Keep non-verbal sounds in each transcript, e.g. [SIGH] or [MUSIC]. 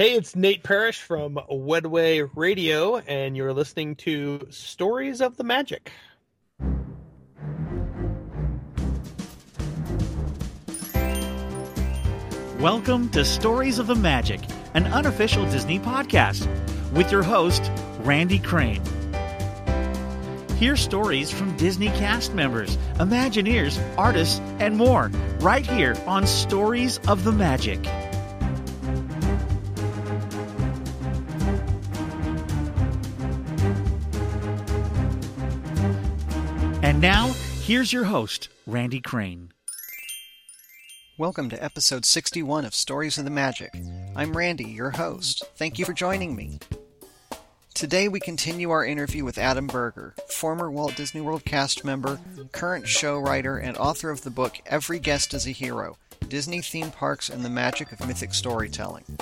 Hey, it's Nate Parrish from Wedway Radio, and you're listening to Stories of the Magic. Welcome to Stories of the Magic, an unofficial Disney podcast, with your host, Randy Crane. Hear stories from Disney cast members, Imagineers, artists, and more right here on Stories of the Magic. Now, here's your host, Randy Crane. Welcome to episode 61 of Stories of the Magic. I'm Randy, your host. Thank you for joining me. Today we continue our interview with Adam Berger, former Walt Disney World cast member, current show writer, and author of the book Every Guest is a Hero Disney Theme Parks and the Magic of Mythic Storytelling.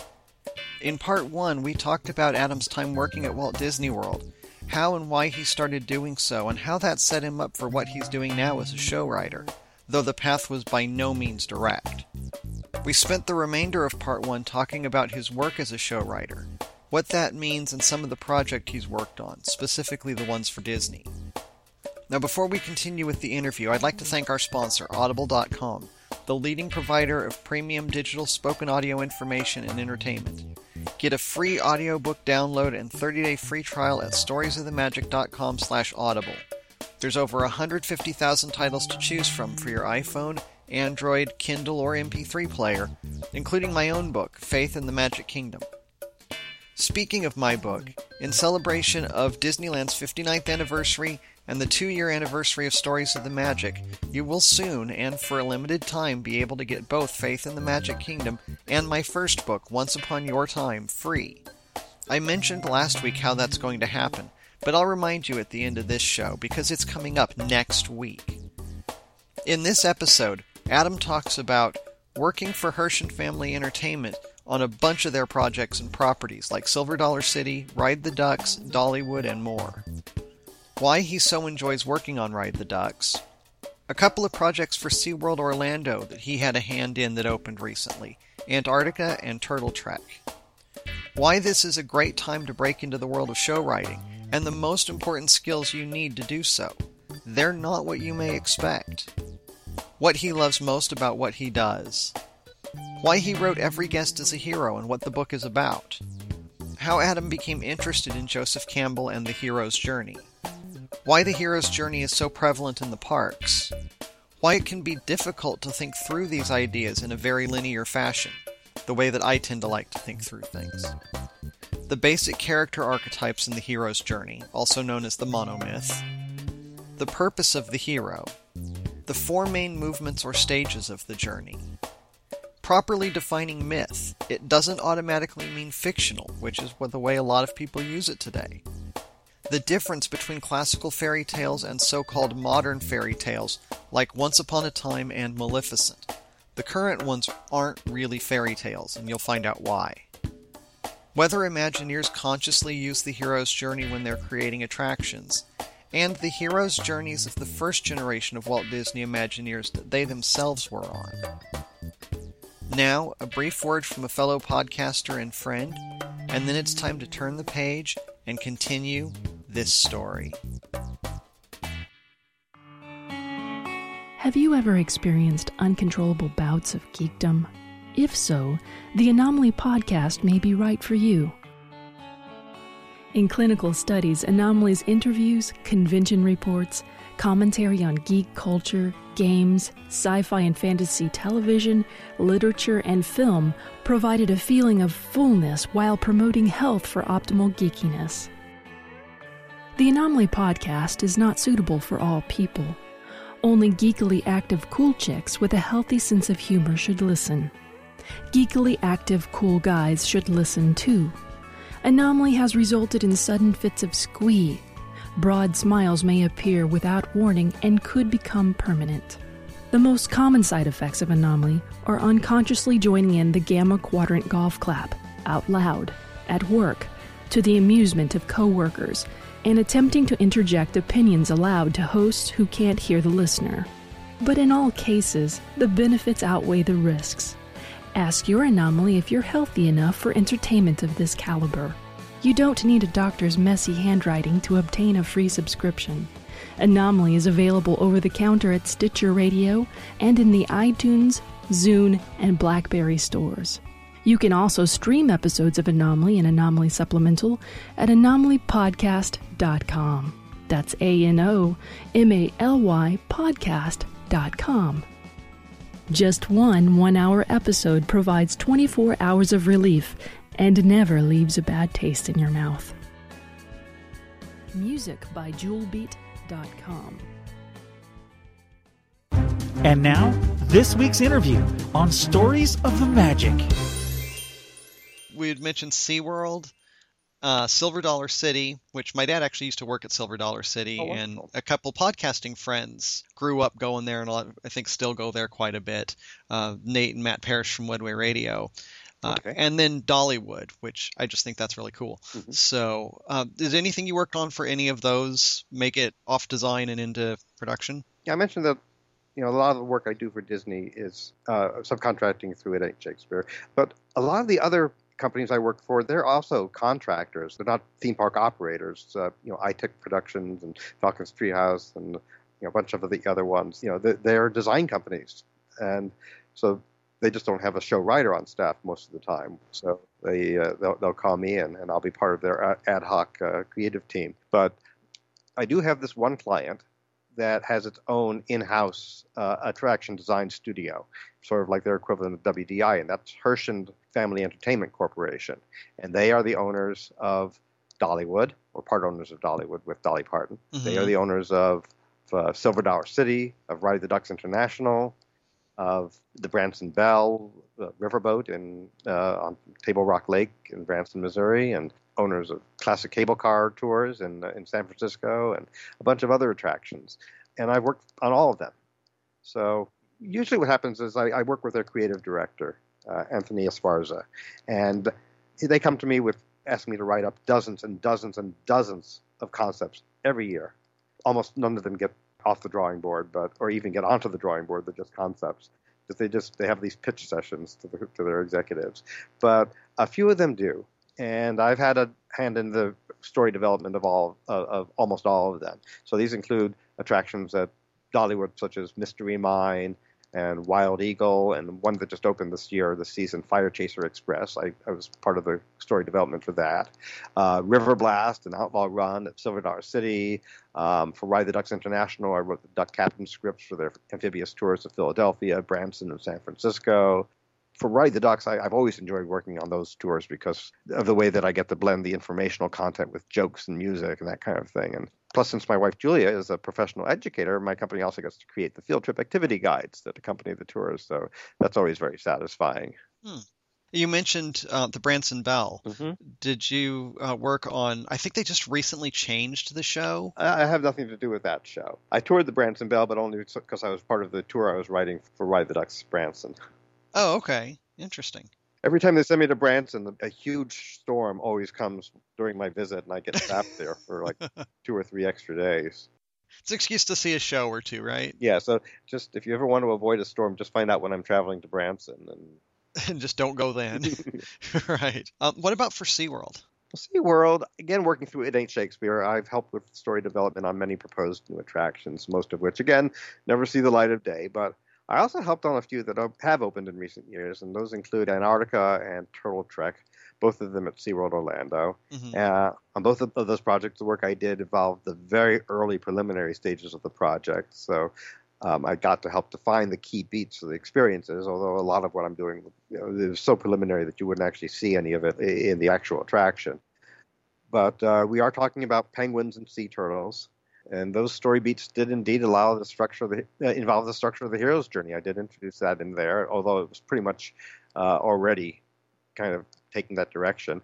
In part one, we talked about Adam's time working at Walt Disney World, how and why he started doing so, and how that set him up for what he's doing now as a show writer, though the path was by no means direct. We spent the remainder of part one talking about his work as a show writer, what that means and some of the projects he's worked on, specifically the ones for Disney. Now, before we continue with the interview, I'd like to thank our sponsor, Audible.com, the leading provider of premium digital spoken audio information and entertainment. Get a free audiobook download and 30-day free trial at storiesofthemagic.com slash audible. There's over 150,000 titles to choose from for your iPhone, Android, Kindle, or MP3 player, including my own book, Faith in the Magic Kingdom. Speaking of my book, in celebration of Disneyland's 59th anniversary and the two year anniversary of Stories of the Magic, you will soon, and for a limited time, be able to get both Faith in the Magic Kingdom and my first book, Once Upon Your Time, free. I mentioned last week how that's going to happen, but I'll remind you at the end of this show because it's coming up next week. In this episode, Adam talks about working for Herschend Family Entertainment on a bunch of their projects and properties like Silver Dollar City, Ride the Ducks, Dollywood, and more. Why he so enjoys working on Ride the Ducks. A couple of projects for SeaWorld Orlando that he had a hand in that opened recently Antarctica and Turtle Trek. Why this is a great time to break into the world of show writing, and the most important skills you need to do so. They're not what you may expect. What he loves most about what he does why he wrote Every Guest is a Hero and what the book is about, how Adam became interested in Joseph Campbell and the hero's journey, why the hero's journey is so prevalent in the parks, why it can be difficult to think through these ideas in a very linear fashion, the way that I tend to like to think through things, the basic character archetypes in the hero's journey, also known as the monomyth, the purpose of the hero, the four main movements or stages of the journey, properly defining myth, it doesn't automatically mean fictional, which is the way a lot of people use it today. The difference between classical fairy tales and so called modern fairy tales, like Once Upon a Time and Maleficent. The current ones aren't really fairy tales, and you'll find out why. Whether Imagineers consciously use the hero's journey when they're creating attractions, and the hero's journeys of the first generation of Walt Disney Imagineers that they themselves were on. Now, a brief word from a fellow podcaster and friend, and then it's time to turn the page and continue this story. Have you ever experienced uncontrollable bouts of geekdom? If so, the Anomaly podcast may be right for you. In clinical studies, Anomaly's interviews, convention reports, commentary on geek culture, games, sci fi and fantasy television, literature, and film provided a feeling of fullness while promoting health for optimal geekiness. The Anomaly podcast is not suitable for all people. Only geekily active cool chicks with a healthy sense of humor should listen. Geekily active cool guys should listen too. Anomaly has resulted in sudden fits of squee, broad smiles may appear without warning and could become permanent. The most common side effects of anomaly are unconsciously joining in the gamma quadrant golf clap out loud, at work, to the amusement of coworkers, and attempting to interject opinions aloud to hosts who can't hear the listener. But in all cases, the benefits outweigh the risks. Ask your anomaly if you're healthy enough for entertainment of this caliber. You don't need a doctor's messy handwriting to obtain a free subscription. Anomaly is available over the counter at Stitcher Radio and in the iTunes, Zune, and Blackberry stores. You can also stream episodes of Anomaly and Anomaly Supplemental at anomalypodcast.com. That's A N O M A L Y podcast.com. Just one one hour episode provides 24 hours of relief and never leaves a bad taste in your mouth. Music by JewelBeat.com. And now, this week's interview on Stories of the Magic. We had mentioned SeaWorld, uh, Silver Dollar City, which my dad actually used to work at Silver Dollar City, Oh, and a couple podcasting friends grew up going there, and a lot, I think still go there quite a bit. Uh, Nate and Matt Parrish from Wedway Radio. Uh, Okay. And then Dollywood, which I just think that's really cool. Mhm. So, uh, did anything you worked on for any of those make it off design and into production? Yeah, I mentioned that you know a lot of the work I do for Disney is uh, subcontracting through It Ain't Shakespeare, but a lot of the other companies I work for, they're also contractors. They're not theme park operators. Uh, you know, ITEC Productions and Falcon's Treehouse and you know a bunch of the other ones. You know, they, they're design companies, and so they just don't have a show writer on staff most of the time. So they uh, they'll, they'll call me in, and I'll be part of their ad hoc uh, creative team. But I do have this one client that has its own in-house uh, attraction design studio, sort of like their equivalent of WDI, and that's Herschend Family Entertainment Corporation, and they are the owners of Dollywood, or part owners of Dollywood with Dolly Parton. They Mhm. are the owners of uh, Silver Dollar City, of Ride the Ducks International, of the Branson Belle uh, Riverboat in uh, on Table Rock Lake in Branson, Missouri, and owners of classic cable car tours in uh, in San Francisco, and a bunch of other attractions. And I've worked on all of them. So usually, what happens is I, I work with their creative director, uh, Anthony Esparza, and they come to me with asking me to write up dozens and dozens and dozens of concepts every year. Almost none of them get off the drawing board, but or even get onto the drawing board. They're just concepts. That they just they have these pitch sessions to, the, to their executives, but a few of them do, and I've had a hand in the story development of all of, almost all of them. So these include attractions at Dollywood, such as Mystery Mine and Wild Eagle, and one that just opened this year, the season Fire Chaser Express. I, I was part of the story development for that. Uh, River Blast and Outlaw Run at Silver Dollar City. Um, for Ride the Ducks International, I wrote the Duck Captain scripts for their amphibious tours of Philadelphia, Branson, and San Francisco for Ride the Ducks, I, I've always enjoyed working on those tours because of the way that I get to blend the informational content with jokes and music and that kind of thing. And plus, since my wife Julia is a professional educator, my company also gets to create the field trip activity guides that accompany the tours. So that's always very satisfying. You mentioned uh, the Branson Belle. Mm-hmm. Did you uh, work on? I think they just recently changed the show. I have nothing to do with that show. I toured the Branson Belle, but only because I was part of the tour I was writing for Ride the Ducks Branson. Oh, okay, interesting. Every time they send me to Branson, a huge storm always comes during my visit, and I get trapped there for like [LAUGHS] two or three extra days. It's an excuse to see a show or two, right? Yeah, so just if you ever want to avoid a storm, just find out when I'm traveling to Branson. And [LAUGHS] And just don't go then. [LAUGHS] right. Um, what about for SeaWorld? SeaWorld, again, working through It Ain't Shakespeare, I've helped with story development on many proposed new attractions, most of which, again, never see the light of day. But I also helped on a few that have opened in recent years, and those include Antarctica and Turtle Trek, both of them at SeaWorld Orlando. Mhm. Uh, on both of those projects, the work I did involved the very early preliminary stages of the project. So um, I got to help define the key beats of the experiences, although a lot of what I'm doing you know, is so preliminary that you wouldn't actually see any of it in the actual attraction. But uh, we are talking about penguins and sea turtles. And those story beats did indeed allow the structure of the uh, involve the structure of the hero's journey. I did introduce that in there, although it was pretty much uh, already kind of taking that direction.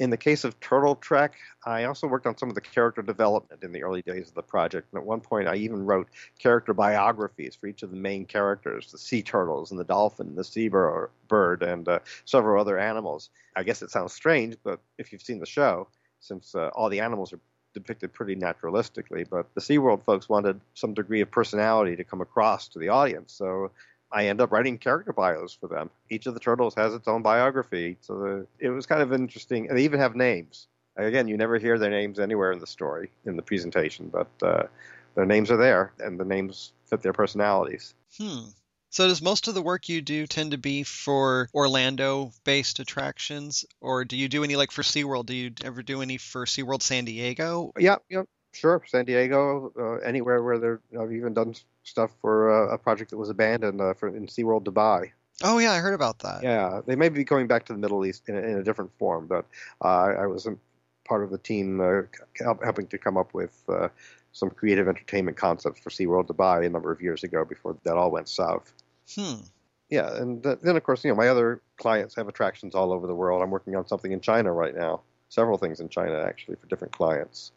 In the case of Turtle Trek, I also worked on some of the character development in the early days of the project. And at one point, I even wrote character biographies for each of the main characters the sea turtles and the dolphin, the sea bur- bird, and uh, several other animals. I guess it sounds strange, but if you've seen the show, since uh, all the animals are depicted pretty naturalistically, but the SeaWorld folks wanted some degree of personality to come across to the audience. So I end up writing character bios for them. Each of the turtles has its own biography, so the, it was kind of interesting. And they even have names. Again, you never hear their names anywhere in the story in the presentation, but uh, their names are there, and the names fit their personalities. Hmm. So does most of the work you do tend to be for Orlando-based attractions, or do you do any like for SeaWorld? Do you ever do any for SeaWorld San Diego? Yeah, yeah, sure. San Diego, uh, anywhere where they're. I've even done stuff for uh, a project that was abandoned uh, for in SeaWorld Dubai. Oh yeah, I heard about that. Yeah, they may be going back to the Middle East in a, in a different form, but uh, I was part of the team uh, helping to come up with uh, some creative entertainment concepts for SeaWorld Dubai a number of years ago before that all went south. Hmm. Yeah, and then of course, you know, my other clients have attractions all over the world. I'm working on something in China right now. Several things in China actually for different clients.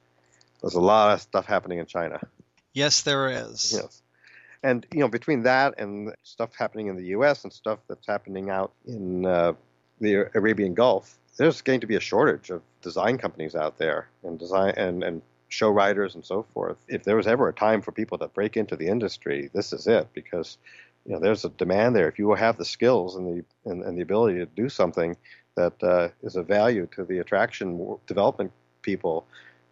There's a lot of stuff happening in China. Yes, there is. Yes. And you know, between that and stuff happening in the U.S. and stuff that's happening out in uh, the Arabian Gulf, there's going to be a shortage of design companies out there and design and, and show writers and so forth. If there was ever a time for people to break into the industry, this is it because you know there's a demand there. If you have the skills and the and, and the ability to do something that uh, is of value to the attraction development people,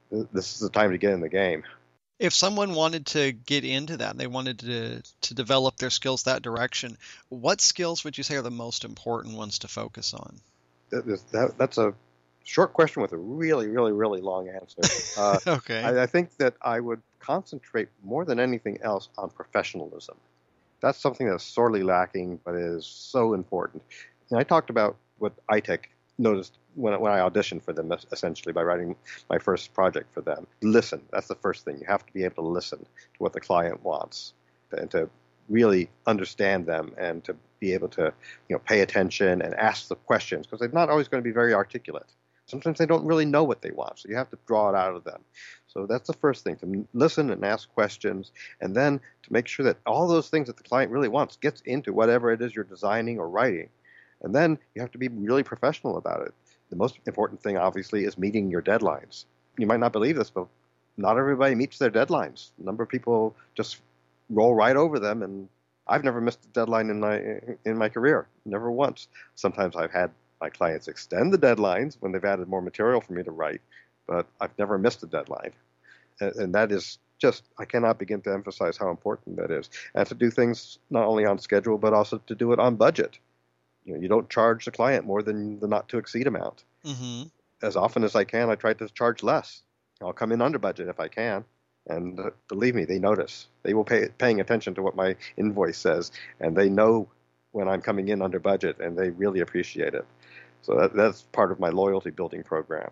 this is the time to get in the game. If someone wanted to get into that, and they wanted to to develop their skills that direction, what skills would you say are the most important ones to focus on? That, that, that's a short question with a really, really, really long answer. [LAUGHS] Uh, okay. I, I, think that I would concentrate more than anything else on professionalism. That's something that's sorely lacking, but is so important. And I talked about what ITEC noticed when, when I auditioned for them, essentially, by writing my first project for them. Listen. That's the first thing. You have to be able to listen to what the client wants and to really understand them and to be able to you know pay attention and ask the questions because they're not always going to be very articulate sometimes they don't really know what they want so you have to draw it out of them so that's the first thing to listen and ask questions and then to make sure that all those things that the client really wants gets into whatever it is you're designing or writing. And then you have to be really professional about it. The most important thing obviously is meeting your deadlines. You might not believe this but not everybody meets their deadlines. A number of people just roll right over them and I've never missed a deadline in my in my career, never once. Sometimes I've had my clients extend the deadlines when they've added more material for me to write, but I've never missed a deadline, and, and that is just I cannot begin to emphasize how important that is. And to do things not only on schedule but also to do it on budget. You know, you don't charge the client more than the not to exceed amount. Mm-hmm. As often as I can, I try to charge less. I'll come in under budget if I can. And uh, believe me, they notice. They will pay paying attention to what my invoice says, and they know when I'm coming in under budget, and they really appreciate it. So that, that's part of my loyalty building program.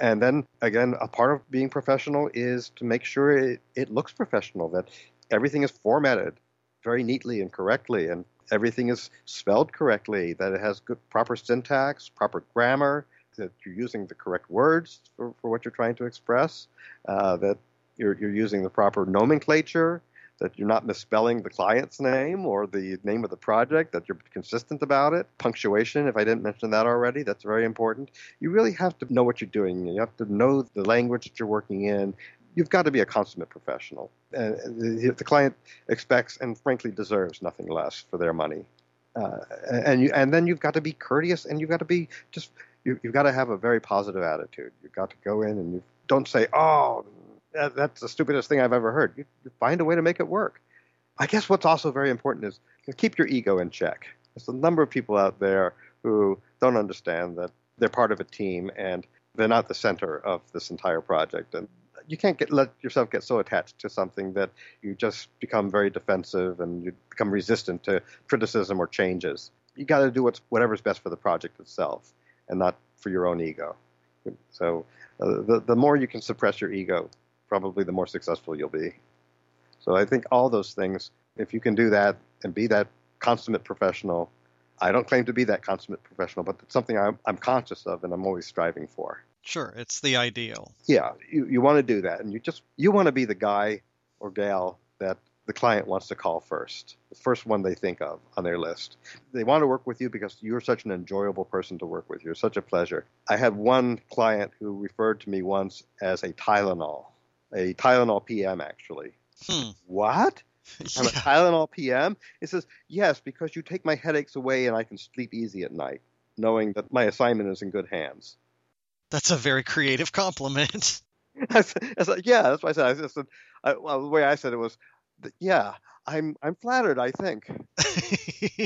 And then again, a part of being professional is to make sure it, it looks professional, that everything is formatted very neatly and correctly, and everything is spelled correctly, that it has good, proper syntax, proper grammar, that you're using the correct words for, for what you're trying to express, uh, that you're, you're using the proper nomenclature, that you're not misspelling the client's name or the name of the project, that you're consistent about it. Punctuation, if I didn't mention that already, that's very important. You really have to know what you're doing. You have to know the language that you're working in. You've got to be a consummate professional. The client expects and frankly deserves nothing less for their money. Uh, and you, and then you've got to be courteous and you've got to be just you, have got to have a very positive attitude. You've got to go in and you don't say, "Oh, that's the stupidest thing I've ever heard. You, you, find a way to make it work. I guess what's also very important is keep your ego in check. There's a number of people out there who don't understand that they're part of a team and they're not the center of this entire project. And you can't get, let yourself get so attached to something that you just become very defensive and you become resistant to criticism or changes. You got to do what's whatever's best for the project itself, and not for your own ego. So uh, the the more you can suppress your ego, probably the more successful you'll be. So I think all those things, if you can do that and be that consummate professional, I don't claim to be that consummate professional, but it's something I'm, I'm conscious of and I'm always striving for. Sure, it's the ideal. Yeah, you, you want to do that, and you just you want to be the guy or gal that the client wants to call first, the first one they think of on their list. They want to work with you because you're such an enjoyable person to work with. You're such a pleasure. I had one client who referred to me once as a Tylenol a Tylenol PM, actually. Hmm. What? [LAUGHS] I'm a Tylenol PM. It says, yes, because you take my headaches away and I can sleep easy at night, knowing that my assignment is in good hands. That's a very creative compliment. [LAUGHS] [LAUGHS] I said, I said, yeah, that's what I said. I said I, well, the way I said it was, yeah, I'm I'm flattered. I think.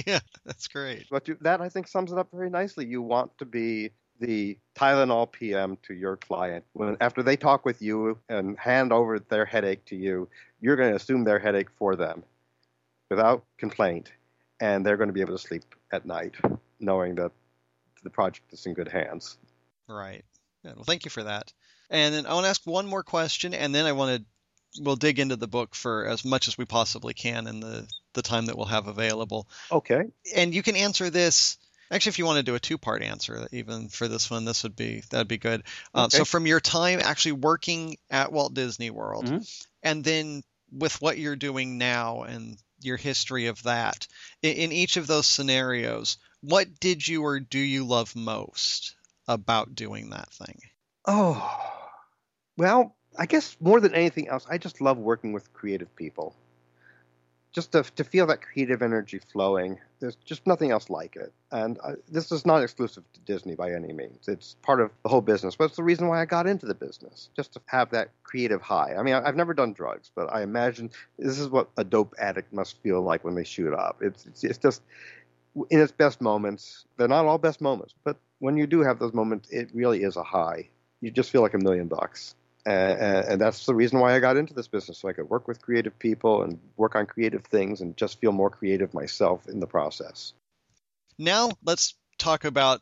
yeah, that's great. But you, that I think sums it up very nicely. You want to be the Tylenol PM to your client. When after they talk with you and hand over their headache to you, you're going to assume their headache for them, without complaint, and they're going to be able to sleep at night, knowing that the project is in good hands. Right. Yeah, well, thank you for that. And then I want to ask one more question, and then I want to we'll dig into the book for as much as we possibly can in the the time that we'll have available. Okay. And you can answer this. Actually, if you want to do a two-part answer, even for this one, this would be that'd be good. Uh, okay. so, from your time actually working at Walt Disney World, mm-hmm. and then with what you're doing now and your history of that, in, in each of those scenarios, what did you or do you love most about doing that thing? Oh, well, I guess more than anything else, I just love working with creative people. Just to, to feel that creative energy flowing, there's just nothing else like it. And uh, this is not exclusive to Disney by any means. It's part of the whole business, but it's the reason why I got into the business, just to have that creative high. I mean, I've never done drugs, but I imagine this is what a dope addict must feel like when they shoot up. It's, it's, it's just in its best moments. They're not all best moments, but when you do have those moments, it really is a high. You just feel like a million bucks and, and, that's the reason why I got into this business, so I could work with creative people and work on creative things, and just feel more creative myself in the process. Now let's talk about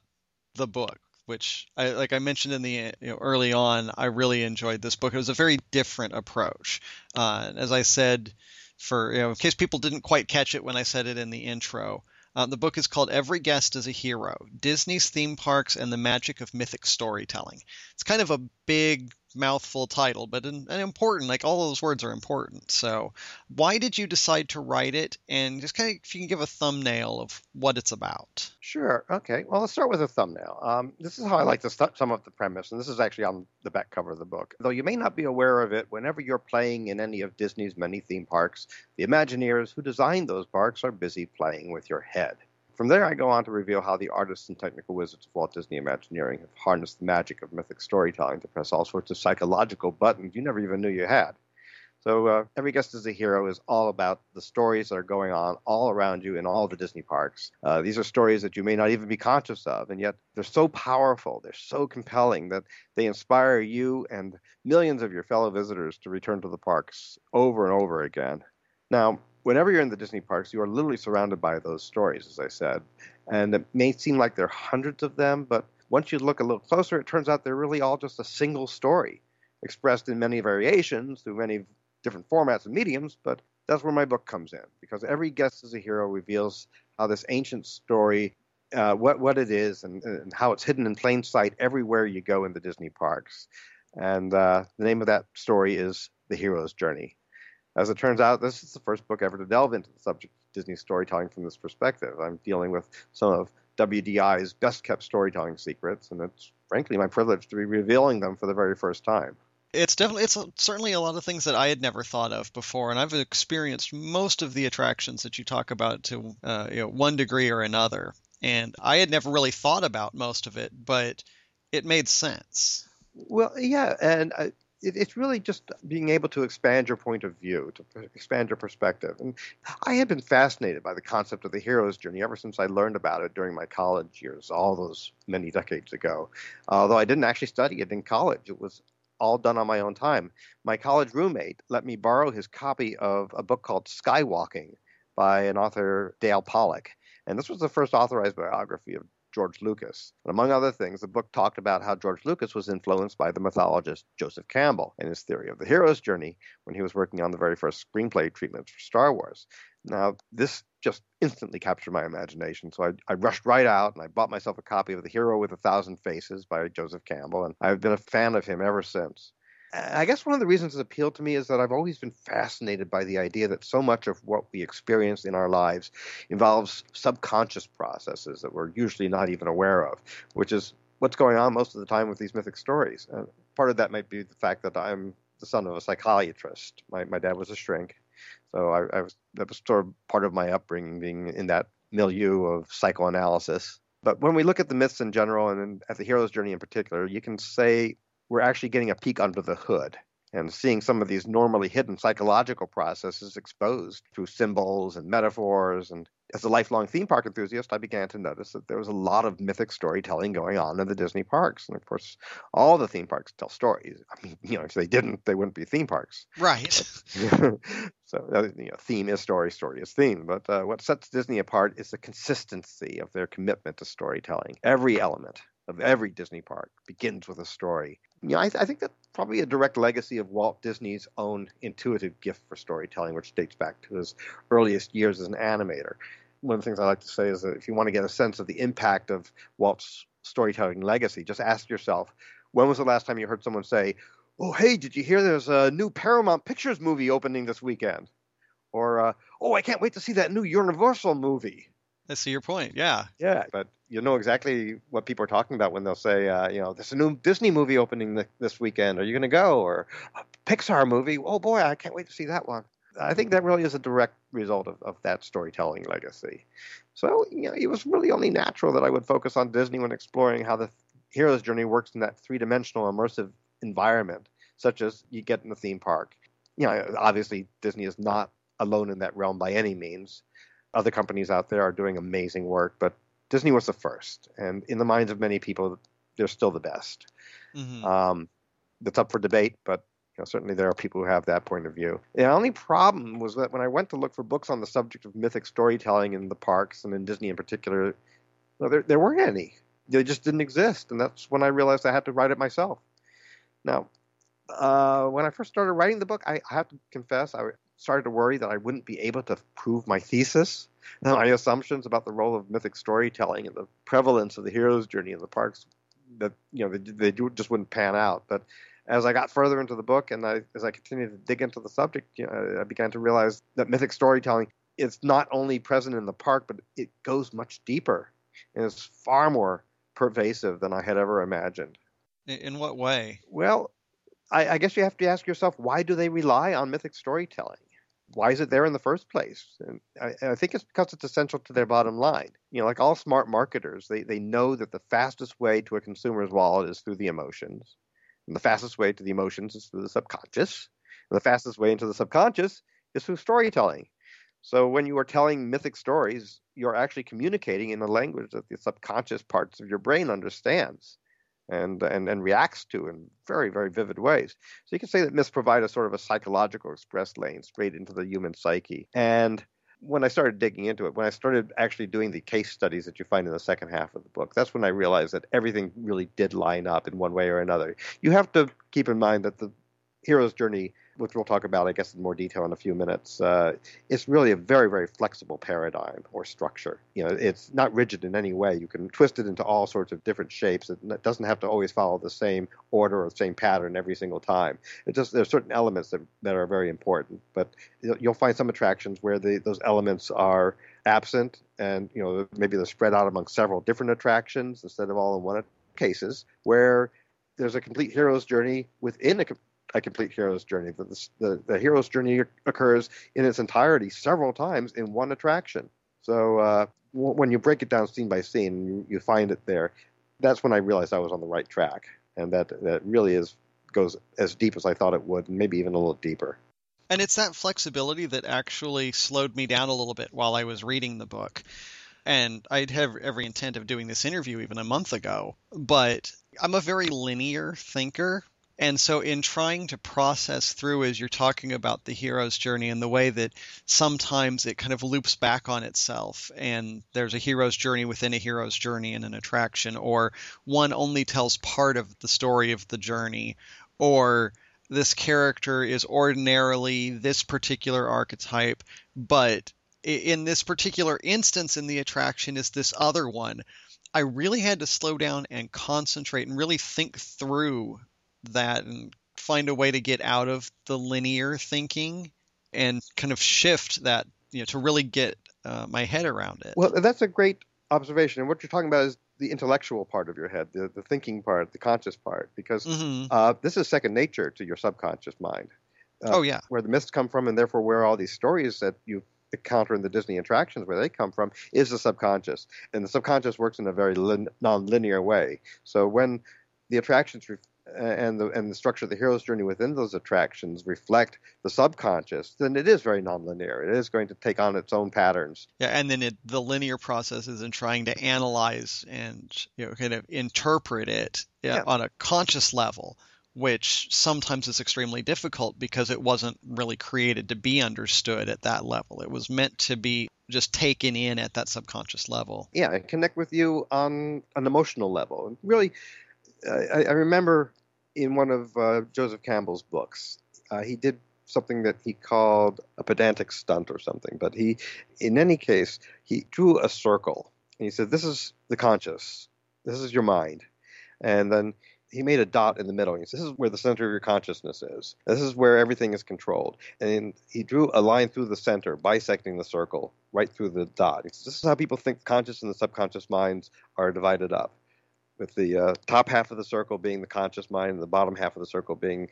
the book, which, I, like I mentioned in the you know, early on, I really enjoyed this book. It was a very different approach, uh, as I said, for you know, in case people didn't quite catch it when I said it in the intro. Uh, the book is called Every Guest is a Hero Disney's Theme Parks and the Magic of Mythic Storytelling. It's kind of a big mouthful title, but an, an, important. Like all those words are important. So, why did you decide to write it? And just kind of, if you can give a thumbnail of what it's about. Sure. Okay. Well, let's start with a thumbnail. Um, this is how I like to sum up the premise, and this is actually on the back cover of the book. Though you may not be aware of it, whenever you're playing in any of Disney's many theme parks, the Imagineers who designed those parks are busy playing with your head. From there, I go on to reveal how the artists and technical wizards of Walt Disney Imagineering have harnessed the magic of mythic storytelling to press all sorts of psychological buttons you never even knew you had. So, uh, Every Guest is a Hero is all about the stories that are going on all around you in all the Disney parks. Uh, these are stories that you may not even be conscious of, and yet they're so powerful, they're so compelling that they inspire you and millions of your fellow visitors to return to the parks over and over again. Now, whenever you're in the Disney parks, you are literally surrounded by those stories, as I said. And it may seem like there are hundreds of them, but once you look a little closer, it turns out they're really all just a single story, expressed in many variations through many different formats and mediums. But that's where my book comes in, because every guest is a hero reveals how this ancient story, uh, what what it is, and, and, how it's hidden in plain sight everywhere you go in the Disney parks. And uh, the name of that story is The Hero's Journey. As it turns out, this is the first book ever to delve into the subject of Disney storytelling from this perspective. I'm dealing with some of WDI's best kept storytelling secrets, and it's frankly my privilege to be revealing them for the very first time. It's definitely, it's certainly a lot of things that I had never thought of before, and I've experienced most of the attractions that you talk about to uh, you know, one degree or another, and I had never really thought about most of it, but it made sense. Well, yeah, and it, it's really just being able to expand your point of view, to expand your perspective. And I had been fascinated by the concept of the hero's journey ever since I learned about it during my college years, all those many decades ago. Although I didn't actually study it in college, it was all done on my own time. My college roommate let me borrow his copy of a book called Skywalking by an author, Dale Pollock. And this was the first authorized biography of George Lucas. And among other things, the book talked about how George Lucas was influenced by the mythologist Joseph Campbell and his theory of the hero's journey when he was working on the very first screenplay treatments for Star Wars. Now, this just instantly captured my imagination, so I, I rushed right out and I bought myself a copy of The Hero with a Thousand Faces by Joseph Campbell, and I've been a fan of him ever since. I guess one of the reasons it appealed to me is that I've always been fascinated by the idea that so much of what we experience in our lives involves subconscious processes that we're usually not even aware of, which is what's going on most of the time with these mythic stories. Uh, part of that might be the fact that I'm the son of a psychiatrist. My, my dad was a shrink. So I, I was that was sort of part of my upbringing, being in that milieu of psychoanalysis. But when we look at the myths in general and at the hero's journey in particular, you can say we're actually getting a peek under the hood and seeing some of these normally hidden psychological processes exposed through symbols and metaphors. And as a lifelong theme park enthusiast, I began to notice that there was a lot of mythic storytelling going on in the Disney parks. And of course, all the theme parks tell stories. I mean, you know, if they didn't, they wouldn't be theme parks. [LAUGHS] Right. so, uh, you know, theme is story, story is theme. But uh, what sets Disney apart is the consistency of their commitment to storytelling. Every element of every Disney park begins with a story. You know, I, I, think that's probably a direct legacy of Walt Disney's own intuitive gift for storytelling, which dates back to his earliest years as an animator. One of the things I like to say is that if you want to get a sense of the impact of Walt's storytelling legacy, just ask yourself, when was the last time you heard someone say, "Oh, hey, did you hear there's a new Paramount Pictures movie opening this weekend?" Or, uh, "Oh, I can't wait to see that new Universal movie." I see your point. Yeah. Yeah, but you know exactly what people are talking about when they'll say, uh, you know, there's a new Disney movie opening this weekend. Are you going to go? Or a Pixar movie? Oh boy, I can't wait to see that one. I think that really is a direct result of, of that storytelling legacy. So, you know, it was really only natural that I would focus on Disney when exploring how the hero's journey works in that three dimensional immersive environment, such as you get in the theme park. You know, obviously, Disney is not alone in that realm by any means other companies out there are doing amazing work, but Disney was the first, and in the minds of many people, they're still the best. Mm-hmm. Um, that's up for debate, but you know, certainly there are people who have that point of view. The only problem was that when I went to look for books on the subject of mythic storytelling in the parks and in Disney in particular, well, there, there weren't any. They just didn't exist, and that's when I realized I had to write it myself. Now, uh, when I first started writing the book, I, I have to confess I started to worry that I wouldn't be able to prove my thesis. And [LAUGHS] my assumptions about the role of mythic storytelling and the prevalence of the hero's journey in the parks that you know they, they just wouldn't pan out. But as I got further into the book and I, as I continued to dig into the subject, you know, I began to realize that mythic storytelling is not only present in the park, but it goes much deeper and is far more pervasive than I had ever imagined. In what way? Well, I, I, guess you have to ask yourself why do they rely on mythic storytelling? Why is it there in the first place? And I, I, think it's because it's essential to their bottom line. You know, like all smart marketers, they, they know that the fastest way to a consumer's wallet is through the emotions. And the fastest way to the emotions is through the subconscious. And the fastest way into the subconscious is through storytelling. So when you are telling mythic stories, you're actually communicating in a language that the subconscious parts of your brain understands and, and, and reacts to in very, very vivid ways. So you can say that myths provide a sort of a psychological express lane straight into the human psyche. And when I started digging into it, when I started actually doing the case studies that you find in the second half of the book, that's when I realized that everything really did line up in one way or another. You have to keep in mind that the hero's journey which we'll talk about, I guess, in more detail in a few minutes, uh, it's really a very, very flexible paradigm or structure. You know, it's not rigid in any way. You can twist it into all sorts of different shapes. It doesn't have to always follow the same order or the same pattern every single time. It just there's certain elements that that are very important, but you'll find some attractions where the, those elements are absent, and you know maybe they're spread out among several different attractions instead of all in one cases where there's a complete hero's journey within a a complete hero's journey. The, the, the hero's journey occurs in its entirety several times in one attraction. So uh, w- when you break it down scene by scene, you, you find it there. That's when I realized I was on the right track, and that that really is goes as deep as I thought it would, and maybe even a little deeper. And it's that flexibility that actually slowed me down a little bit while I was reading the book. And I'd have every intent of doing this interview even a month ago, but I'm a very linear thinker and so, in trying to process through as you're talking about the hero's journey and the way that sometimes it kind of loops back on itself, and there's a hero's journey within a hero's journey in an attraction, or one only tells part of the story of the journey, or this character is ordinarily this particular archetype, but in this particular instance in the attraction is this other one. I really had to slow down and concentrate and really think through that and find a way to get out of the linear thinking and kind of shift that you know to really get uh, my head around it. Well, that's a great observation. And what you're talking about is the intellectual part of your head, the, the thinking part, the conscious part, because mm-hmm. uh, this is second nature to your subconscious mind. uh, oh yeah, where the myths come from, and therefore where all these stories that you encounter in the Disney attractions, where they come from, is the subconscious, and the subconscious works in a very lin- non-linear way. So when the attractions re- and the and the structure of the hero's journey within those attractions reflect the subconscious, then it is very nonlinear. It is going to take on its own patterns. Yeah, and then it, the linear processes in trying to analyze and you know kind of interpret it yeah, Yeah. on a conscious level, which sometimes is extremely difficult because it wasn't really created to be understood at that level. It was meant to be just taken in at that subconscious level. yeah, and connect with you on an emotional level. And really, I, I remember in one of uh, Joseph Campbell's books, uh, he did something that he called a pedantic stunt or something. But he, in any case, he drew a circle and he said, "This is the conscious. This is your mind," and then. He made a dot in the middle. He says, "This is where the center of your consciousness is. This is where everything is controlled." And he drew a line through the center, bisecting the circle right through the dot. Says, "This is how people think conscious and the subconscious minds are divided up." With the uh, top half of the circle being the conscious mind and the bottom half of the circle being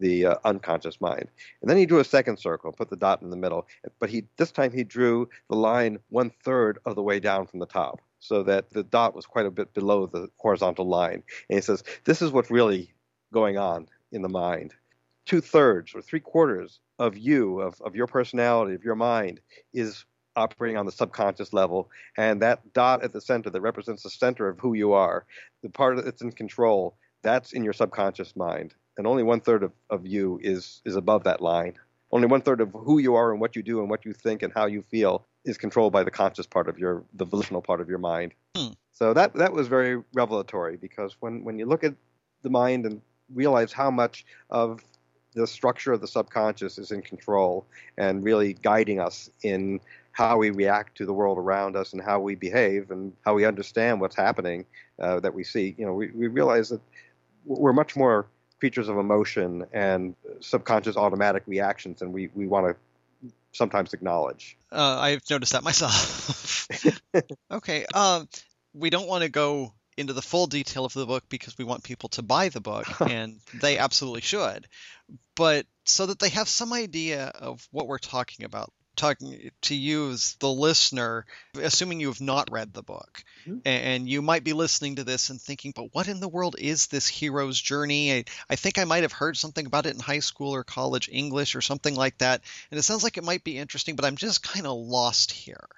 the uh, unconscious mind. And then he drew a second circle, put the dot in the middle. But he this time he drew the line one third of the way down from the top, so that the dot was quite a bit below the horizontal line. And he says, "This is what's really going on in the mind. Two thirds or three quarters of you, of, of your personality, of your mind, is operating on the subconscious level, and that dot at the center that represents the center of who you are, the part that's in control, that's in your subconscious mind, and only one third of, of you is is above that line. Only one third of who you are and what you do and what you think and how you feel is controlled by the conscious part of your the volitional part of your mind. Hmm. So that that was very revelatory because when when you look at the mind and realize how much of the structure of the subconscious is in control and really guiding us in how we react to the world around us and how we behave and how we understand what's happening uh, that we see. You know, we, we realize that we're much more creatures of emotion and subconscious automatic reactions than we, we want to sometimes acknowledge. Uh, I've noticed that myself. [LAUGHS] okay. Um, we don't want to go into the full detail of the book because we want people to buy the book, [LAUGHS] and they absolutely should. But so that they have some idea of what we're talking about, talking to you as the listener, assuming you have not read the book, Mhm. and you might be listening to this and thinking, but what in the world is this hero's journey? I, I think I might have heard something about it in high school or college English or something like that, and it sounds like it might be interesting, but I'm just kind of lost here.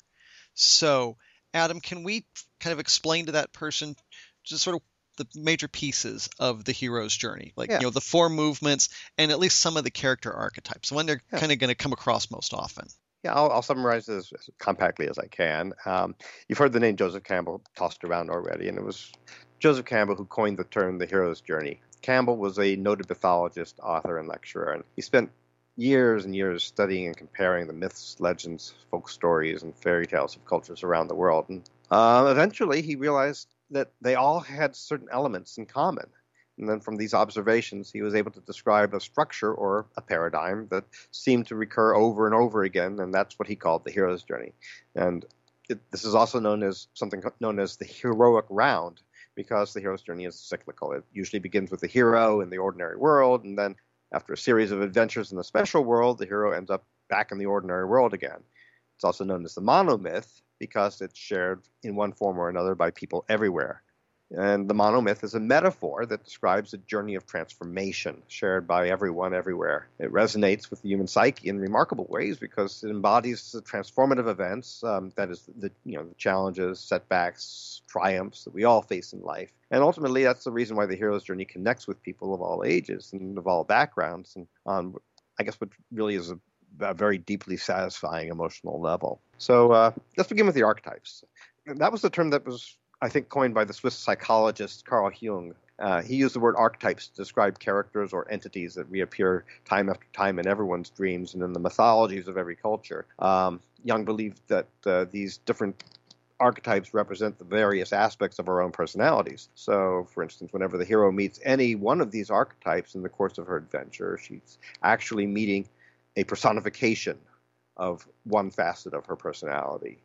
So, Adam, can we kind of explain to that person just sort of the major pieces of the hero's journey, like Yeah. you know the four movements and at least some of the character archetypes, when they're Yeah. kind of going to come across most often? Yeah, I'll, I'll summarize this as compactly as I can. Um, you've heard the name Joseph Campbell tossed around already, and it was Joseph Campbell who coined the term the hero's journey. Campbell was a noted mythologist, author, and lecturer, and he spent years and years studying and comparing the myths, legends, folk stories, and fairy tales of cultures around the world. And uh, eventually, he realized that they all had certain elements in common. And then from these observations, he was able to describe a structure or a paradigm that seemed to recur over and over again, and that's what he called the hero's journey. And it, this is also known as something known as the heroic round, because the hero's journey is cyclical. It usually begins with the hero in the ordinary world, and then after a series of adventures in the special world, the hero ends up back in the ordinary world again. It's also known as the monomyth because it's shared in one form or another by people everywhere. And the monomyth is a metaphor that describes a journey of transformation shared by everyone everywhere. It resonates with the human psyche in remarkable ways because it embodies the transformative events, um, that is, the you know the challenges, setbacks, triumphs that we all face in life. And ultimately, that's the reason why the hero's journey connects with people of all ages and of all backgrounds, and on I guess what really is a, a very deeply satisfying emotional level. So uh, let's begin with the archetypes. That was the term that was I think coined by the Swiss psychologist Carl Jung. Uh, he used the word archetypes to describe characters or entities that reappear time after time in everyone's dreams and in the mythologies of every culture. Um, Jung believed that uh, these different archetypes represent the various aspects of our own personalities. So, for instance, whenever the hero meets any one of these archetypes in the course of her adventure, she's actually meeting a personification of one facet of her personality.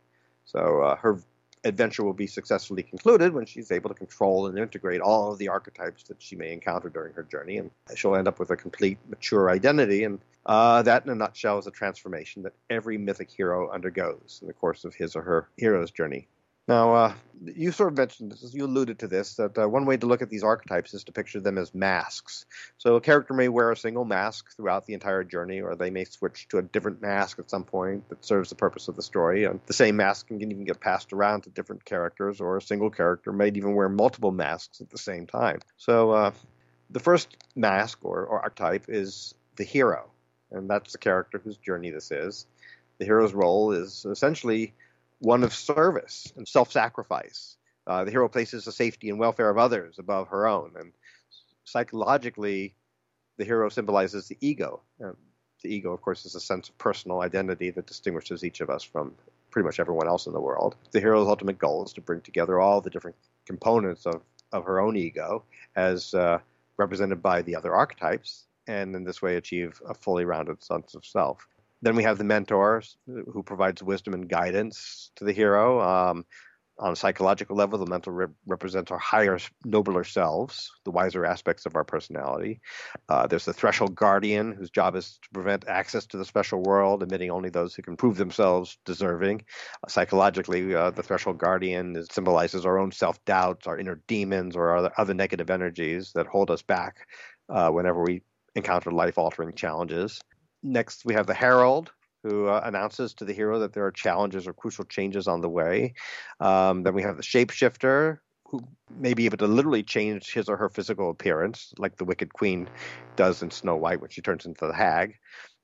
So, uh, her adventure will be successfully concluded when she's able to control and integrate all of the archetypes that she may encounter during her journey, and she'll end up with a complete, mature identity. And uh, that, in a nutshell, is a transformation that every mythic hero undergoes in the course of his or her hero's journey. Now, uh, you sort of mentioned this, you alluded to this, that uh, one way to look at these archetypes is to picture them as masks. So a character may wear a single mask throughout the entire journey, or they may switch to a different mask at some point that serves the purpose of the story. And the same mask can even get passed around to different characters, or a single character may even wear multiple masks at the same time. So uh, the first mask or, or archetype is the hero, and that's the character whose journey this is. The hero's role is essentially one of service and self sacrifice. Uh, the hero places the safety and welfare of others above her own. And psychologically, the hero symbolizes the ego. The ego, of course, is a sense of personal identity that distinguishes each of us from pretty much everyone else in the world. The hero's ultimate goal is to bring together all the different components of, of her own ego as uh, represented by the other archetypes, and in this way achieve a fully rounded sense of self. Then we have the mentor who provides wisdom and guidance to the hero. Um, on a psychological level, the mentor re- represents our higher, nobler selves, the wiser aspects of our personality. Uh, there's the threshold guardian, whose job is to prevent access to the special world, admitting only those who can prove themselves deserving. Uh, psychologically, uh, the threshold guardian symbolizes our own self doubts, our inner demons, or other, other negative energies that hold us back uh, whenever we encounter life altering challenges. Next, we have the Herald, who uh, announces to the hero that there are challenges or crucial changes on the way. Um, then we have the Shapeshifter, who may be able to literally change his or her physical appearance, like the Wicked Queen does in Snow White when she turns into the hag.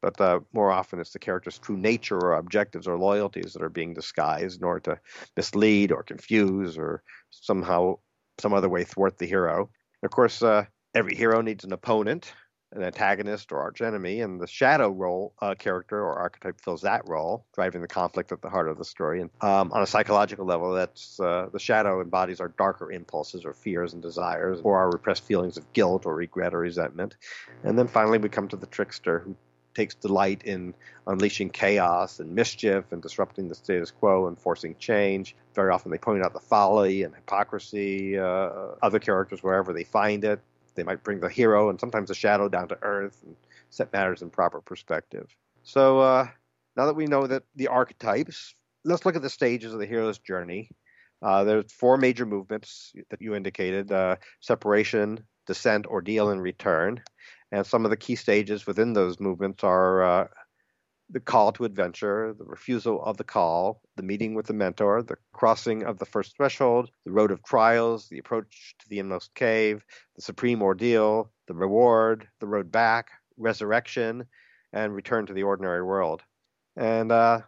But uh, more often, it's the character's true nature or objectives or loyalties that are being disguised in order to mislead or confuse or somehow, some other way thwart the hero. Of course, uh, every hero needs an opponent, an antagonist or archenemy, and the shadow role uh, character or archetype fills that role, driving the conflict at the heart of the story. And um, on a psychological level, that's uh, the shadow embodies our darker impulses or fears and desires, or our repressed feelings of guilt or regret or resentment. And then finally, we come to the trickster who takes delight in unleashing chaos and mischief and disrupting the status quo and forcing change. Very often, they point out the folly and hypocrisy, uh, other characters wherever they find it. They might bring the hero and sometimes the shadow down to earth and set matters in proper perspective. So uh, now that we know that the archetypes, let's look at the stages of the hero's journey. Uh, there's four major movements that you indicated: uh, separation, descent, ordeal, and return. And some of the key stages within those movements are uh, the call to adventure, the refusal of the call, the meeting with the mentor, the crossing of the first threshold, the road of trials, the approach to the inmost cave, the supreme ordeal, the reward, the road back, resurrection, and return to the ordinary world. And uh,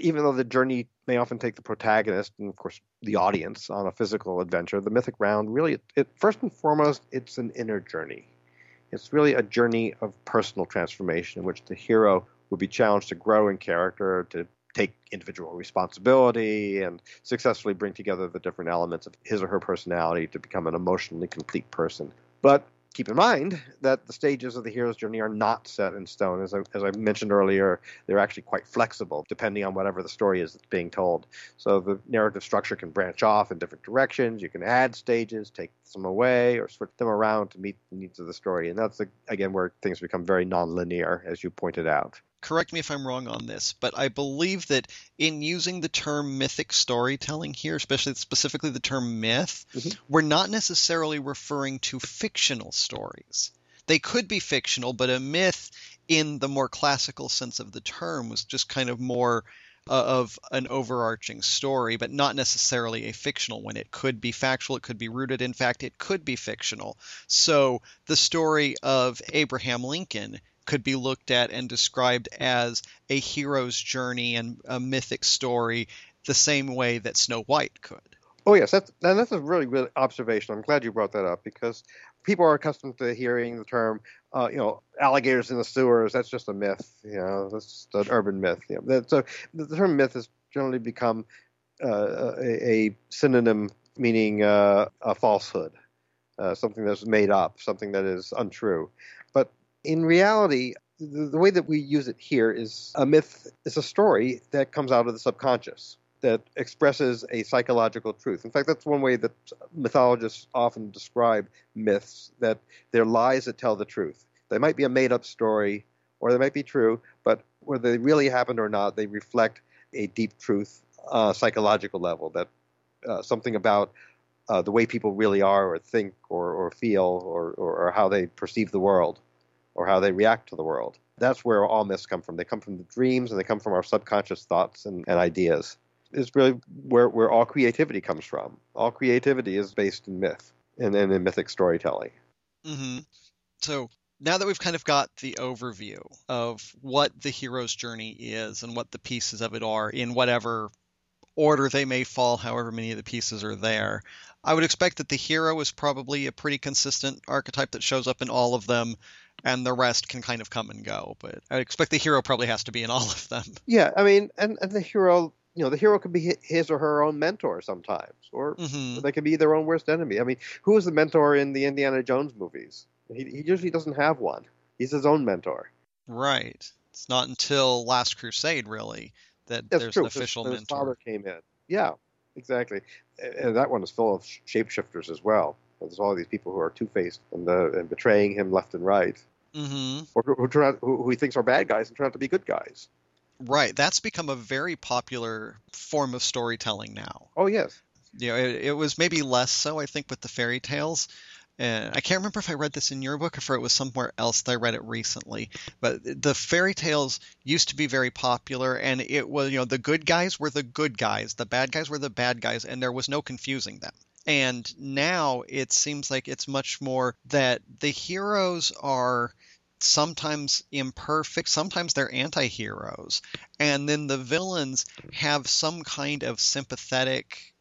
even though the journey may often take the protagonist and, of course, the audience on a physical adventure, the mythic round really, it, first and foremost, it's an inner journey. It's really a journey of personal transformation in which the hero would be challenged to grow in character, to take individual responsibility, and successfully bring together the different elements of his or her personality to become an emotionally complete person. But keep in mind that the stages of the hero's journey are not set in stone. As I, as I mentioned earlier, they're actually quite flexible depending on whatever the story is that's being told. So the narrative structure can branch off in different directions. You can add stages, take some away, or switch them around to meet the needs of the story. And that's, again, where things become very nonlinear, as you pointed out correct me if I'm wrong on this, but I believe that in using the term mythic storytelling here, especially specifically the term myth, mm-hmm. we're not necessarily referring to fictional stories. They could be fictional, but a myth in the more classical sense of the term was just kind of more uh, of an overarching story, but not necessarily a fictional one. It could be factual, it could be rooted in fact, it could be fictional. So the story of Abraham Lincoln could be looked at and described as a hero's journey and a mythic story the same way that Snow White could. Oh yes, that's and that's a really good observation. I'm glad you brought that up because people are accustomed to hearing the term, uh, you know, alligators in the sewers. That's just a myth. You know, that's an urban myth. You know, so the term myth has generally become uh, a, a, synonym meaning uh, a falsehood, uh, something that's made up, something that is untrue. In reality, the, the way that we use it here is a myth is a story that comes out of the subconscious. that expresses a psychological truth. In fact, that's one way that mythologists often describe myths that they're lies that tell the truth. They might be a made up story or they might be true, but whether they really happened or not, they reflect a deep truth, uh, psychological level that uh, something about uh, the way people really are or think or, or feel or, or, or how they perceive the world or how they react to the world. That's where all myths come from. They come from the dreams and they come from our subconscious thoughts and, and ideas. It's really where, where all creativity comes from. All creativity is based in myth and, and in mythic storytelling. Mm-hmm. So now that we've kind of got the overview of what the hero's journey is and what the pieces of it are in whatever order they may fall, however many of the pieces are there, I would expect that the hero is probably a pretty consistent archetype that shows up in all of them, and the rest can kind of come and go. But I expect the hero probably has to be in all of them. [LAUGHS] Yeah, I mean, and, and the hero, you know, the hero could be his or her own mentor sometimes, or mm-hmm. they could be their own worst enemy. I mean, who is the mentor in the Indiana Jones movies? He, he usually doesn't have one. He's his own mentor. Right. It's not until Last Crusade, really, that That's there's true. an official his, mentor. His father came in. Yeah, exactly. And that one is full of shapeshifters as well. There's all these people who are two-faced and, uh, and betraying him left and right, mm-hmm. or who, turn out, who, who he thinks are bad guys and turn out to be good guys. Right. That's become a very popular form of storytelling now. Oh yes. You know, it, it was maybe less so, I think, with the fairy tales. And I can't remember if I read this in your book or if it was somewhere else that I read it recently. But the fairy tales used to be very popular, and it was, you know, the good guys were the good guys, the bad guys were the bad guys, and there was no confusing them. And now it seems like it's much more that the heroes are sometimes imperfect, sometimes they're anti heroes, and then the villains have some kind of sympathetic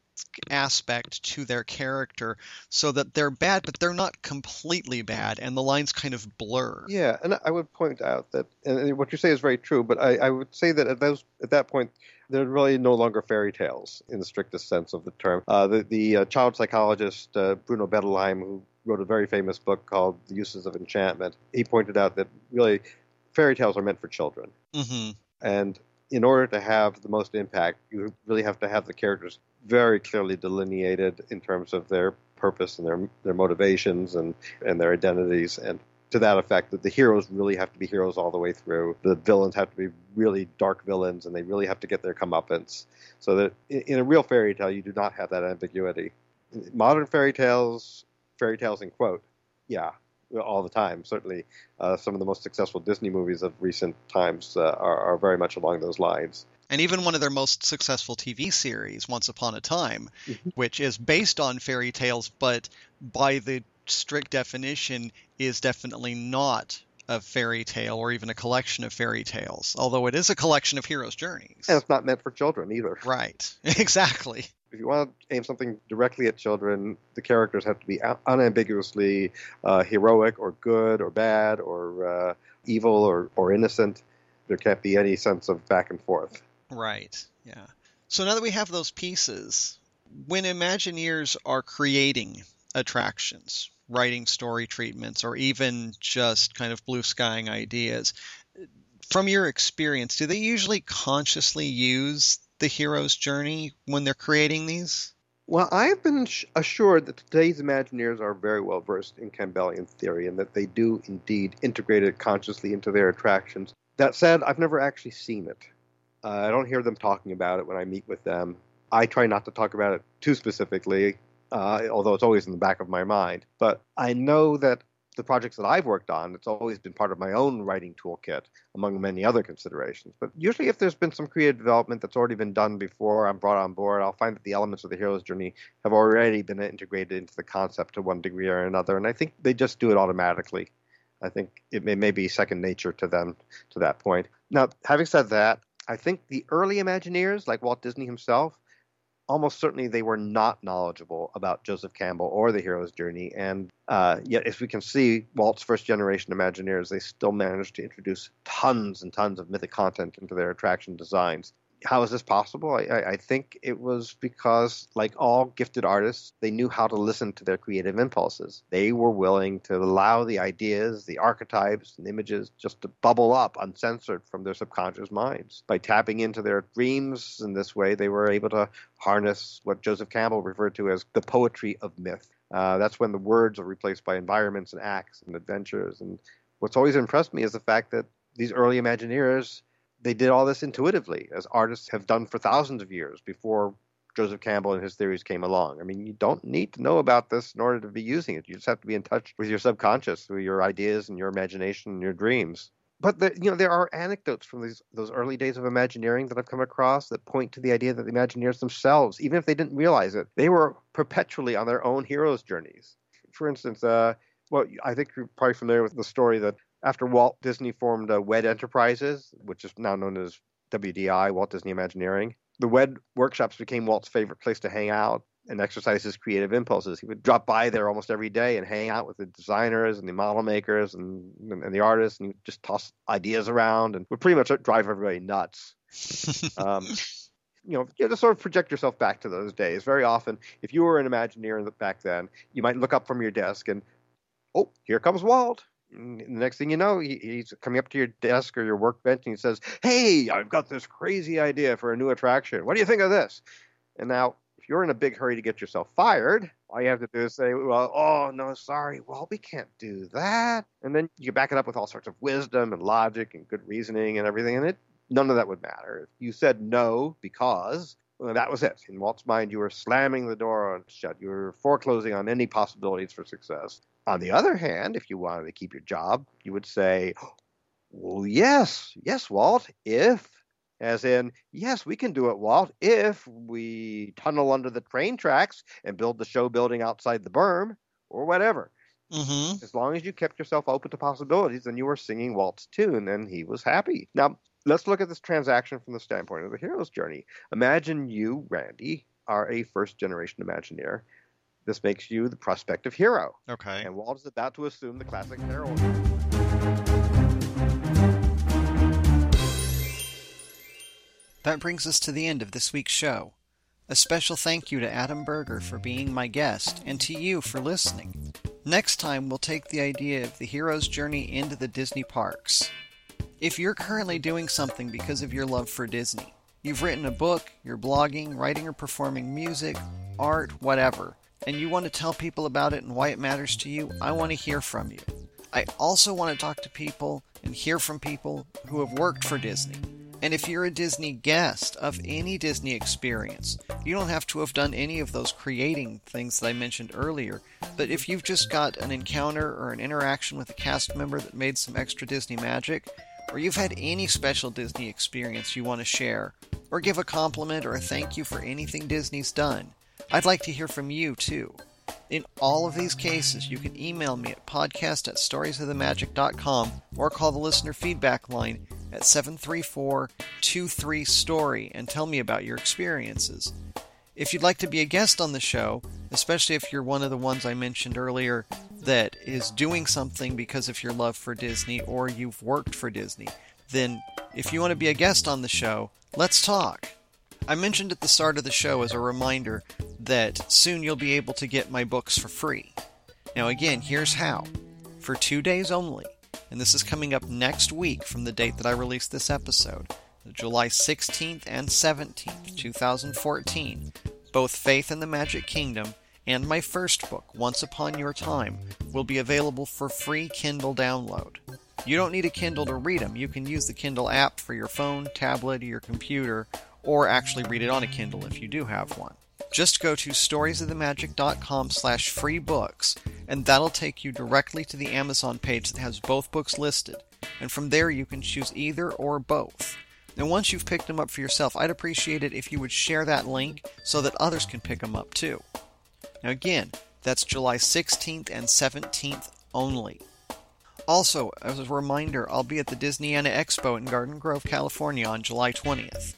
aspect to their character so that they're bad but they're not completely bad and the lines kind of blur Yeah, and I would point out that, and what you say is very true, but I, I would say that at those at that point, they're really no longer fairy tales in the strictest sense of the term. Uh, the the uh, child psychologist uh, Bruno Bettelheim, who wrote a very famous book called The Uses of Enchantment, he pointed out that really fairy tales are meant for children, mm-hmm. and in order to have the most impact, you really have to have the characters very clearly delineated in terms of their purpose and their their motivations and and their identities and to that effect that the heroes really have to be heroes all the way through. The villains have to be really dark villains and they really have to get their comeuppance. So that in, a real fairy tale you do not have that ambiguity. Modern fairy tales fairy tales in quote yeah all the time certainly uh, some of the most successful disney movies of recent times uh, are, are very much along those lines and even one of their most successful TV series, Once Upon a Time, mm-hmm. which is based on fairy tales, but by the strict definition is definitely not a fairy tale or even a collection of fairy tales, although it is a collection of heroes' journeys. And it's not meant for children either. Right, [LAUGHS] exactly. If you want to aim something directly at children, the characters have to be unambiguously uh, heroic or good or bad or uh, evil or, or innocent. There can't be any sense of back and forth. Right. Yeah. So now that we have those pieces, when Imagineers are creating attractions, writing story treatments, or even just kind of blue skying ideas, from your experience, do they usually consciously use the hero's journey when they're creating these? Well, I've been assured that today's Imagineers are very well versed in Campbellian theory and that they do indeed integrate it consciously into their attractions. That said, I've never actually seen it. Uh, I don't hear them talking about it when I meet with them. I try not to talk about it too specifically, uh, although it's always in the back of my mind. But I know that the projects that I've worked on, it's always been part of my own writing toolkit, among many other considerations. But usually, if there's been some creative development that's already been done before I'm brought on board, I'll find that the elements of the hero's journey have already been integrated into the concept to one degree or another. And I think they just do it automatically. I think it may, may be second nature to them to that point. Now, having said that, I think the early Imagineers, like Walt Disney himself, almost certainly they were not knowledgeable about Joseph Campbell or the hero's journey. And uh, yet, as we can see, Walt's first generation Imagineers, they still managed to introduce tons and tons of mythic content into their attraction designs. How is this possible? I, I, think it was because, like all gifted artists, they knew how to listen to their creative impulses. They were willing to allow the ideas, the archetypes, and images just to bubble up uncensored from their subconscious minds. By tapping into their dreams in this way, they were able to harness what Joseph Campbell referred to as the poetry of myth. Uh, that's when the words are replaced by environments and acts and adventures. And what's always impressed me is the fact that these early Imagineers they did all this intuitively, as artists have done for thousands of years before Joseph Campbell and his theories came along. I mean, you don't need to know about this in order to be using it. You just have to be in touch with your subconscious, with your ideas and your imagination and your dreams. But the, you know, there are anecdotes from these those early days of Imagineering that I've come across that point to the idea that the Imagineers themselves, even if they didn't realize it, they were perpetually on their own hero's journeys. For instance, uh, well, I think you're probably familiar with the story that after Walt Disney formed uh, WED Enterprises, which is now known as WDI, Walt Disney Imagineering, the WED workshops became Walt's favorite place to hang out and exercise his creative impulses. He would drop by there almost every day and hang out with the designers and the model makers and, and, and the artists, and he would just toss ideas around and would pretty much drive everybody nuts. [LAUGHS] um, you know, you to sort of project yourself back to those days. Very often, if you were an Imagineer back then, you might look up from your desk and, oh, here comes Walt the next thing you know, he, he's coming up to your desk or your workbench and he says, Hey, I've got this crazy idea for a new attraction. What do you think of this? And now, if you're in a big hurry to get yourself fired, all you have to do is say, Well, oh, no, sorry. Well, we can't do that. And then you back it up with all sorts of wisdom and logic and good reasoning and everything. And it, none of that would matter. If you said no because well, that was it. In Walt's mind, you were slamming the door shut. You were foreclosing on any possibilities for success. On the other hand, if you wanted to keep your job, you would say, well, yes, yes, Walt, if, as in, yes, we can do it, Walt, if we tunnel under the train tracks and build the show building outside the berm or whatever. Mm-hmm. As long as you kept yourself open to possibilities, then you were singing Walt's tune and he was happy. Now, let's look at this transaction from the standpoint of the hero's journey. Imagine you, Randy, are a first generation Imagineer this makes you the prospective hero. Okay. And Walt is about to assume the classic heroine. That brings us to the end of this week's show. A special thank you to Adam Berger for being my guest and to you for listening. Next time, we'll take the idea of the hero's journey into the Disney parks. If you're currently doing something because of your love for Disney, you've written a book, you're blogging, writing or performing music, art, whatever, and you want to tell people about it and why it matters to you, I want to hear from you. I also want to talk to people and hear from people who have worked for Disney. And if you're a Disney guest of any Disney experience, you don't have to have done any of those creating things that I mentioned earlier. But if you've just got an encounter or an interaction with a cast member that made some extra Disney magic, or you've had any special Disney experience you want to share, or give a compliment or a thank you for anything Disney's done, I'd like to hear from you too. In all of these cases, you can email me at podcast at storiesofthemagic.com or call the listener feedback line at 734 23 Story and tell me about your experiences. If you'd like to be a guest on the show, especially if you're one of the ones I mentioned earlier that is doing something because of your love for Disney or you've worked for Disney, then if you want to be a guest on the show, let's talk. I mentioned at the start of the show as a reminder that soon you'll be able to get my books for free. Now, again, here's how. For two days only, and this is coming up next week from the date that I release this episode, July 16th and 17th, 2014, both Faith in the Magic Kingdom and my first book, Once Upon Your Time, will be available for free Kindle download. You don't need a Kindle to read them. You can use the Kindle app for your phone, tablet, or your computer, or actually read it on a Kindle if you do have one. Just go to storiesofthemagic.com slash free books, and that'll take you directly to the Amazon page that has both books listed. And from there, you can choose either or both. And once you've picked them up for yourself, I'd appreciate it if you would share that link so that others can pick them up too. Now, again, that's July 16th and 17th only. Also, as a reminder, I'll be at the Disneyana Expo in Garden Grove, California on July 20th.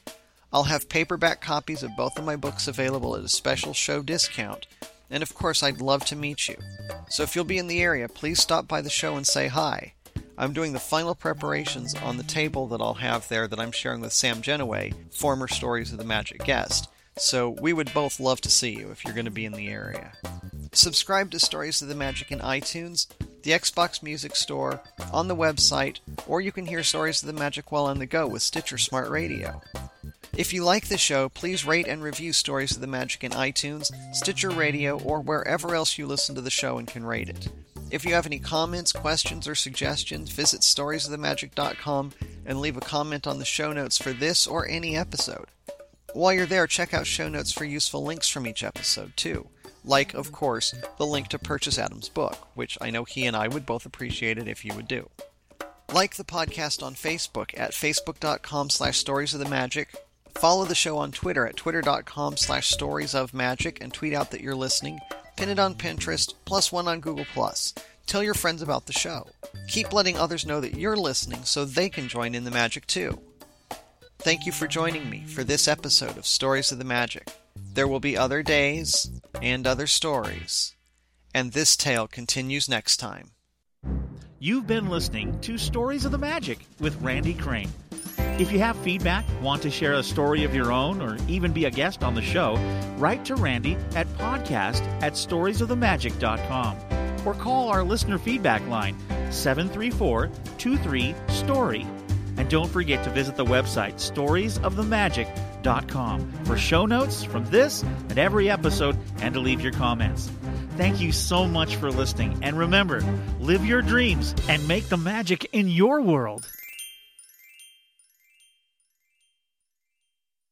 I'll have paperback copies of both of my books available at a special show discount, and of course, I'd love to meet you. So if you'll be in the area, please stop by the show and say hi. I'm doing the final preparations on the table that I'll have there that I'm sharing with Sam Gennawey, former Stories of the Magic guest. So we would both love to see you if you're going to be in the area. Subscribe to Stories of the Magic in iTunes, the Xbox Music Store, on the website, or you can hear Stories of the Magic while on the go with Stitcher Smart Radio. If you like the show, please rate and review Stories of the Magic in iTunes, Stitcher Radio, or wherever else you listen to the show and can rate it. If you have any comments, questions, or suggestions, visit storiesofthemagic.com and leave a comment on the show notes for this or any episode. While you're there, check out show notes for useful links from each episode, too. Like, of course, the link to purchase Adam's book, which I know he and I would both appreciate it if you would do. Like the podcast on Facebook at facebook.com slash stories of the magic. Follow the show on Twitter at twitter.com slash stories of magic and tweet out that you're listening. Pin it on Pinterest, plus one on Google+. Tell your friends about the show. Keep letting others know that you're listening so they can join in the magic too. Thank you for joining me for this episode of Stories of the Magic. There will be other days and other stories, and this tale continues next time. You've been listening to Stories of the Magic with Randy Crane. If you have feedback, want to share a story of your own, or even be a guest on the show, write to Randy at podcast at storiesofthemagic.com or call our listener feedback line 734 23 STORY and don't forget to visit the website storiesofthemagic.com for show notes from this and every episode and to leave your comments. Thank you so much for listening. And remember, live your dreams and make the magic in your world.